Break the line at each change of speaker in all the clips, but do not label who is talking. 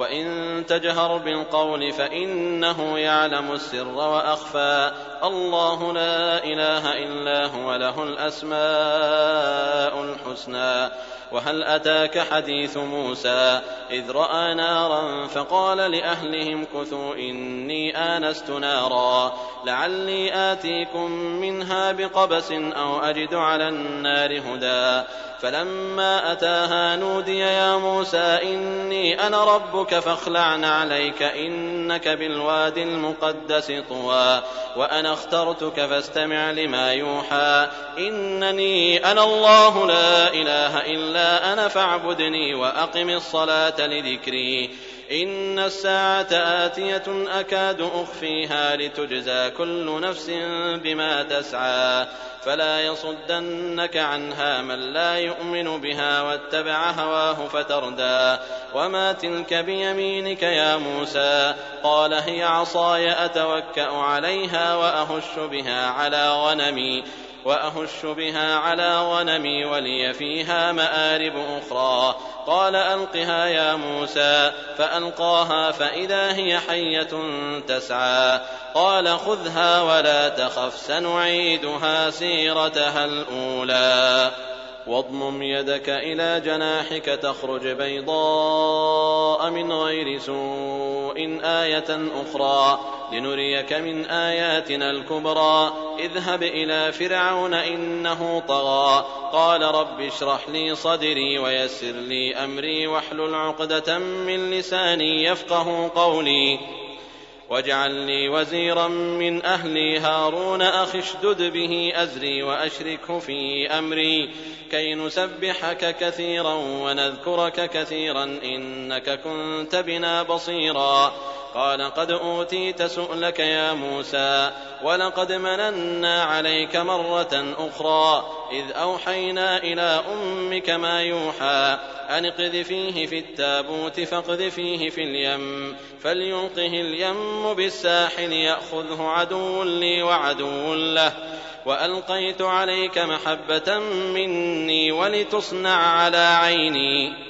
وإن تجهر بالقول فإنه يعلم السر وأخفى الله لا إله إلا هو له الأسماء الحسنى وهل أتاك حديث موسى إذ رأى نارا فقال لأهلهم كثوا إني آنست نارا لعلي آتيكم منها بقبس أو أجد على النار هدى فلما أتاها نودي يا موسى إني أنا ربك فاخلع عليك إنك بالواد المقدس طوى وأنا اخترتك فاستمع لما يوحى إنني أنا الله لا إله إلا أنا فاعبدني وأقم الصلاة لذكري إن الساعة آتية أكاد أخفيها لتجزى كل نفس بما تسعى فلا يصدنك عنها من لا يؤمن بها واتبع هواه فتردى وما تلك بيمينك يا موسى قال هي عصاي أتوكأ عليها وأهش بها على غنمي وأهش بها على غنمي ولي فيها مآرب أخرى. قال ألقها يا موسى. فألقاها فإذا هي حية تسعى. قال خذها ولا تخف سنعيدها سيرتها الأولى. واضمم يدك إلى جناحك تخرج بيضاء من غير سوء آية أخرى. لنريك من آياتنا الكبرى. اذهب إلى فرعون إنه طغى. قال رب اشرح لي صدري ويسر لي أمري واحلل عقدة من لساني يفقه قولي. واجعل لي وزيرا من أهلي هارون أخي اشدد به أزري وأشركه في أمري. كي نسبحك كثيرا ونذكرك كثيرا إنك كنت بنا بصيرا. قال قد أوتيت سؤلك يا موسى ولقد مننا عليك مرة أخرى إذ أوحينا إلى أمك ما يوحى أن اقذفيه في التابوت فاقذفيه في اليم فليلقه اليم بالساحل يأخذه عدو لي وعدو له وألقيت عليك محبة مني ولتصنع على عيني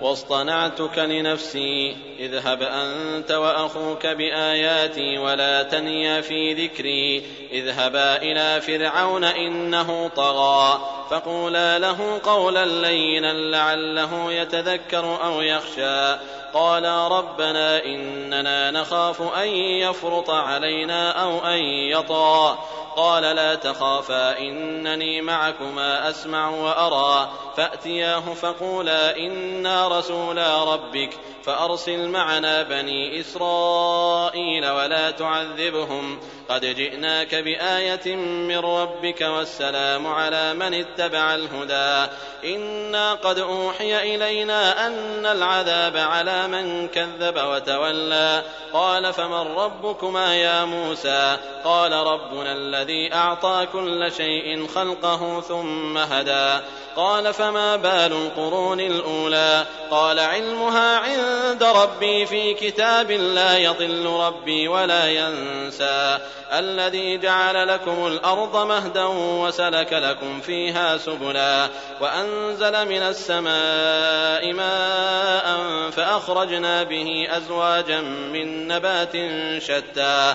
واصطنعتك لنفسي. اذهب أنت وأخوك بآياتي ولا تنيا في ذكري. اذهبا إلى فرعون إنه طغى. فقولا له قولا لينا لعله يتذكر أو يخشى. قالا ربنا إننا نخاف أن يفرط علينا أو أن يطغى. قال لا تخافا إنني معكما أسمع وأرى. فأتياه فقولا إنا رسولا ربك فأرسل معنا بني إسرائيل ولا تعذبهم. قد جئناك بآية من ربك والسلام على من اتبع الهدى. إنا قد أوحي إلينا أن العذاب على من كذب وتولى. قال فمن ربكما يا موسى؟ قال ربنا الذي أعطى كل شيء خلقه ثم هدى. قال فما بال القرون الأولى؟ قال علمها عند ربي في كتاب لا يضل ربي ولا ينسى. الذي جعل لكم الأرض مهدا وسلك لكم فيها سبلا وأنزل من السماء ماء فأخرجنا به أزواجا من نبات شتى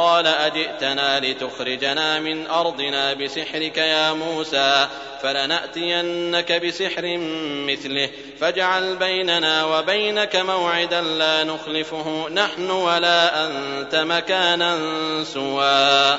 قال أجئتنا لتخرجنا من أرضنا بسحرك يا موسى فلنأتينك بسحر مثله فاجعل بيننا وبينك موعدا لا نخلفه نحن ولا أنت مكانا سوى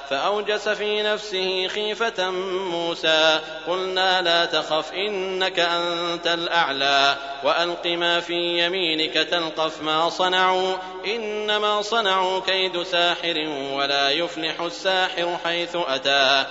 فأوجس في نفسه خيفة موسى. قلنا لا تخف إنك أنت الأعلى. وألق ما في يمينك تلقف ما صنعوا. إنما صنعوا كيد ساحر ولا يفلح الساحر حيث أتى.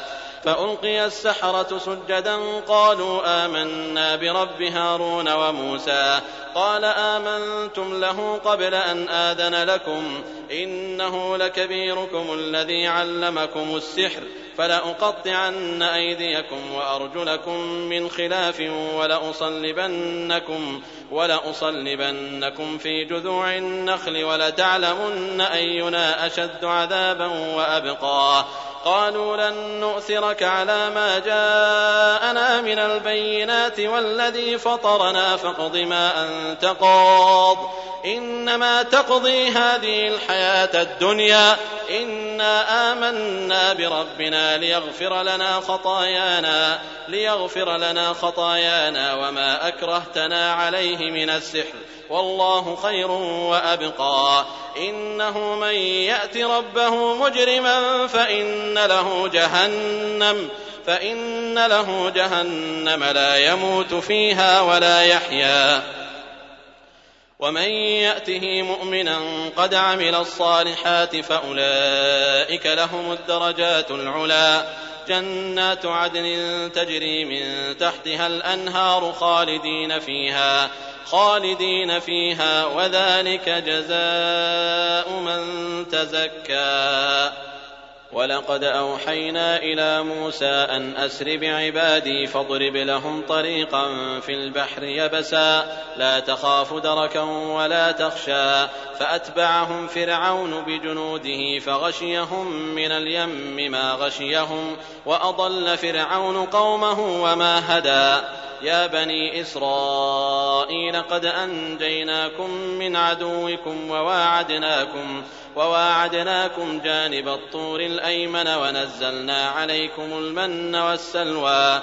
فألقي السحرة سجدا قالوا آمنا برب هارون وموسى. قال آمنتم له قبل أن آذن لكم. إنه لكبيركم الذي علمكم السحر فلأقطعن أيديكم وأرجلكم من خلاف ولأصلبنكم ولأصلبنكم في جذوع النخل ولتعلمن أينا أشد عذابا وأبقى. قالوا لن نؤثرك على ما جاءنا من البينات والذي فطرنا فاقض ما أنت قاض. إنما تقضي هذه الحياة الدنيا. إنا آمنا بربنا ليغفر لنا خطايانا ليغفر لنا خطايانا وما أكرهتنا عليه من السحر. والله خير وأبقى. إنه من يأت ربه مجرما فإن له جهنم فإن له جهنم لا يموت فيها ولا يحيا. ومن يأته مؤمنا قد عمل الصالحات فأولئك لهم الدرجات العلى جنات عدن تجري من تحتها الأنهار خالدين فيها. خالدين فيها وذلك جزاء من تزكى. ولقد أوحينا إلى موسى أن أسر بعبادي فاضرب لهم طريقا في البحر يبسا. لا تخاف دركا ولا تخشى. فأتبعهم فرعون بجنوده فغشيهم من اليم ما غشيهم وأضل فرعون قومه وما هدى. يا بني إسرائيل قد أنجيناكم من عدوكم وواعدناكم وواعدناكم جانب الطور الأيمن ونزلنا عليكم المن والسلوى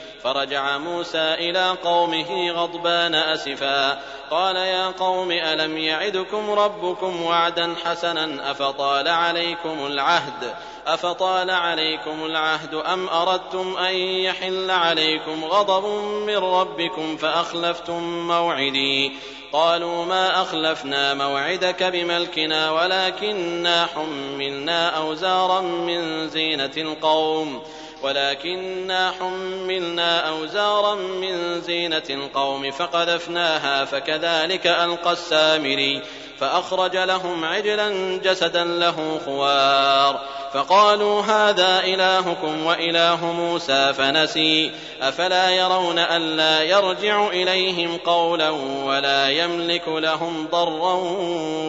فرجع موسى إلى قومه غضبان أسفا. قال يا قوم ألم يعدكم ربكم وعدا حسنا؟ أفطال عليكم العهد؟ أفطال عليكم العهد أم أردتم أن يحل عليكم غضب من ربكم فأخلفتم موعدي؟ قالوا ما أخلفنا موعدك بملكنا ولكننا حملنا أوزارا من زينة القوم. ولكنا حملنا أوزارا من زينة القوم فقذفناها فكذلك ألقى السامري فأخرج لهم عجلا جسدا له خوار فقالوا هذا إلهكم وإله موسى فنسي أفلا يرون ألا يرجع إليهم قولا ولا يملك لهم ضرا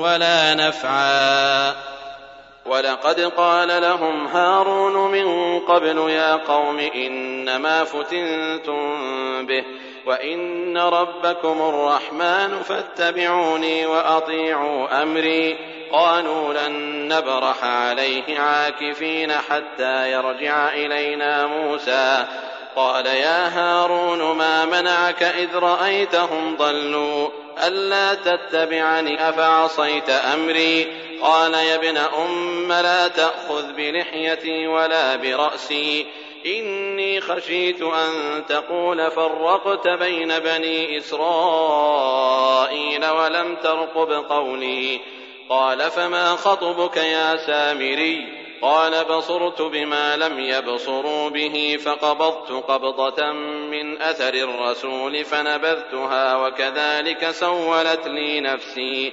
ولا نفعا ولقد قال لهم هارون من قبل يا قوم إنما فتنتم به وإن ربكم الرحمن فاتبعوني وأطيعوا أمري. قالوا لن نبرح عليه عاكفين حتى يرجع إلينا موسى. قال يا هارون ما منعك إذ رأيتهم ضلوا؟ ألا تتبعني أفعصيت أمري؟ قال يا ابن أم لا تأخذ بلحيتي ولا برأسي. إني خشيت أن تقول فرقت بين بني إسرائيل ولم ترقب قولي. قال فما خطبك يا سامري؟ قال بصرت بما لم يبصروا به فقبضت قبضة من أثر الرسول فنبذتها وكذلك سولت لي نفسي.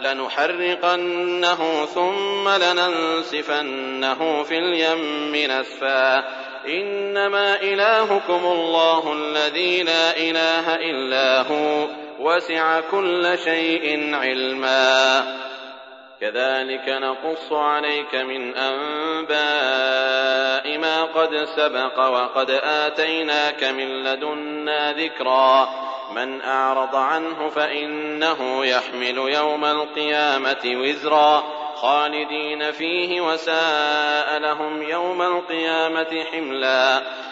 لنحرقنه ثم لننسفنه في اليم نسفا. إنما إلهكم الله الذي لا إله إلا هو وسع كل شيء علما. كذلك نقص عليك من أنباء ما قد سبق وقد آتيناك من لدنا ذكرا. من أعرض عنه فإنه يحمل يوم القيامة وزرا خالدين فيه وساء لهم يوم القيامة حملا.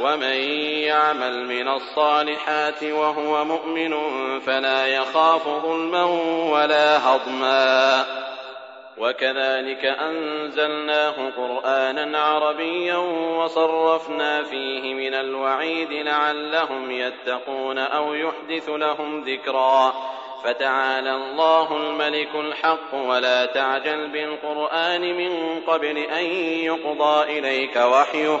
ومن يعمل من الصالحات وهو مؤمن فلا يخاف ظلما ولا هضما. وكذلك أنزلناه قرآنا عربيا وصرفنا فيه من الوعيد لعلهم يتقون أو يحدث لهم ذكرا. فتعالى الله الملك الحق ولا تعجل بالقرآن من قبل أن يقضى إليك وحيه.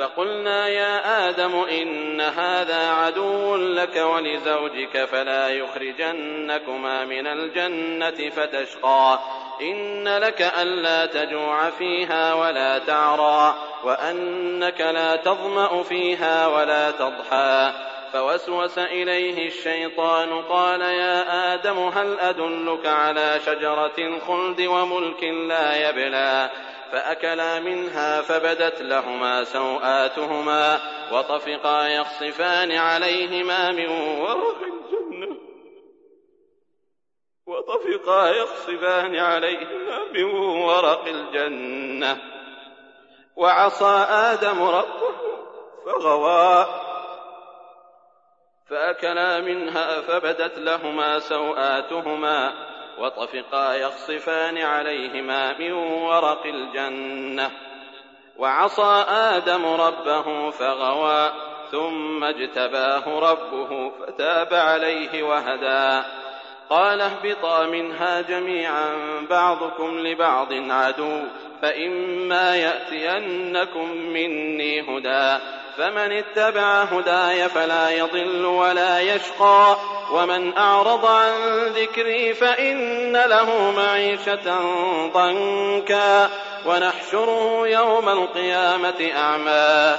فقلنا يا آدم إن هذا عدو لك ولزوجك فلا يخرجنكما من الجنة فتشقى. إن لك ألا تجوع فيها ولا تعرى وأنك لا تظمأ فيها ولا تضحى. فوسوس إليه الشيطان قال يا آدم هل أدلك على شجرة الخلد وملك لا يبلى؟ فأكلا منها فبدت لهما سوآتهما وطفقا يخصفان عليهما من ورق الجنة. وطفقا يخصفان عليهما من ورق الجنة. وعصى آدم ربه فغوى. فأكلا منها فبدت لهما سوآتهما وطفقا يخصفان عليهما من ورق الجنة. وعصى آدم ربه فغوى ثم اجتباه ربه فتاب عليه وهدى. قال اهبطا منها جميعا بعضكم لبعض عدو فإما يأتينكم مني هدى. فمن اتبع هداي فلا يضل ولا يشقى. ومن أعرض عن ذكري فإن له معيشة ضنكا ونحشره يوم القيامة أعمى.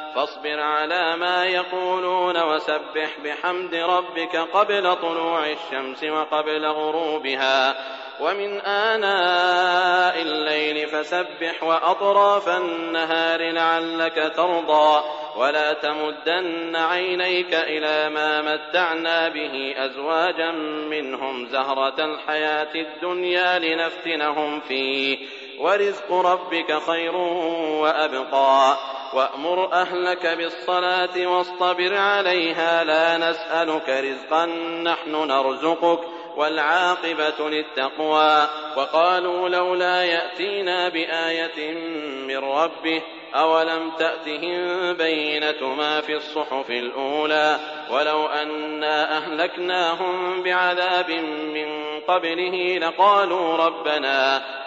فاصبر على ما يقولون وسبح بحمد ربك قبل طلوع الشمس وقبل غروبها. ومن آناء الليل فسبح وأطراف النهار لعلك ترضى. ولا تمدن عينيك إلى ما متعنا به أزواجا منهم زهرة الحياة الدنيا لنفتنهم فيه. ورزق ربك خير وأبقى. وأمر أهلك بالصلاة واصطبر عليها. لا نسألك رزقا نحن نرزقك والعاقبة للتقوى. وقالوا لولا يأتينا بآية من ربه أولم تأتهم بينة ما في الصحف الأولى؟ ولو أنا أهلكناهم بعذاب من قبله لقالوا ربنا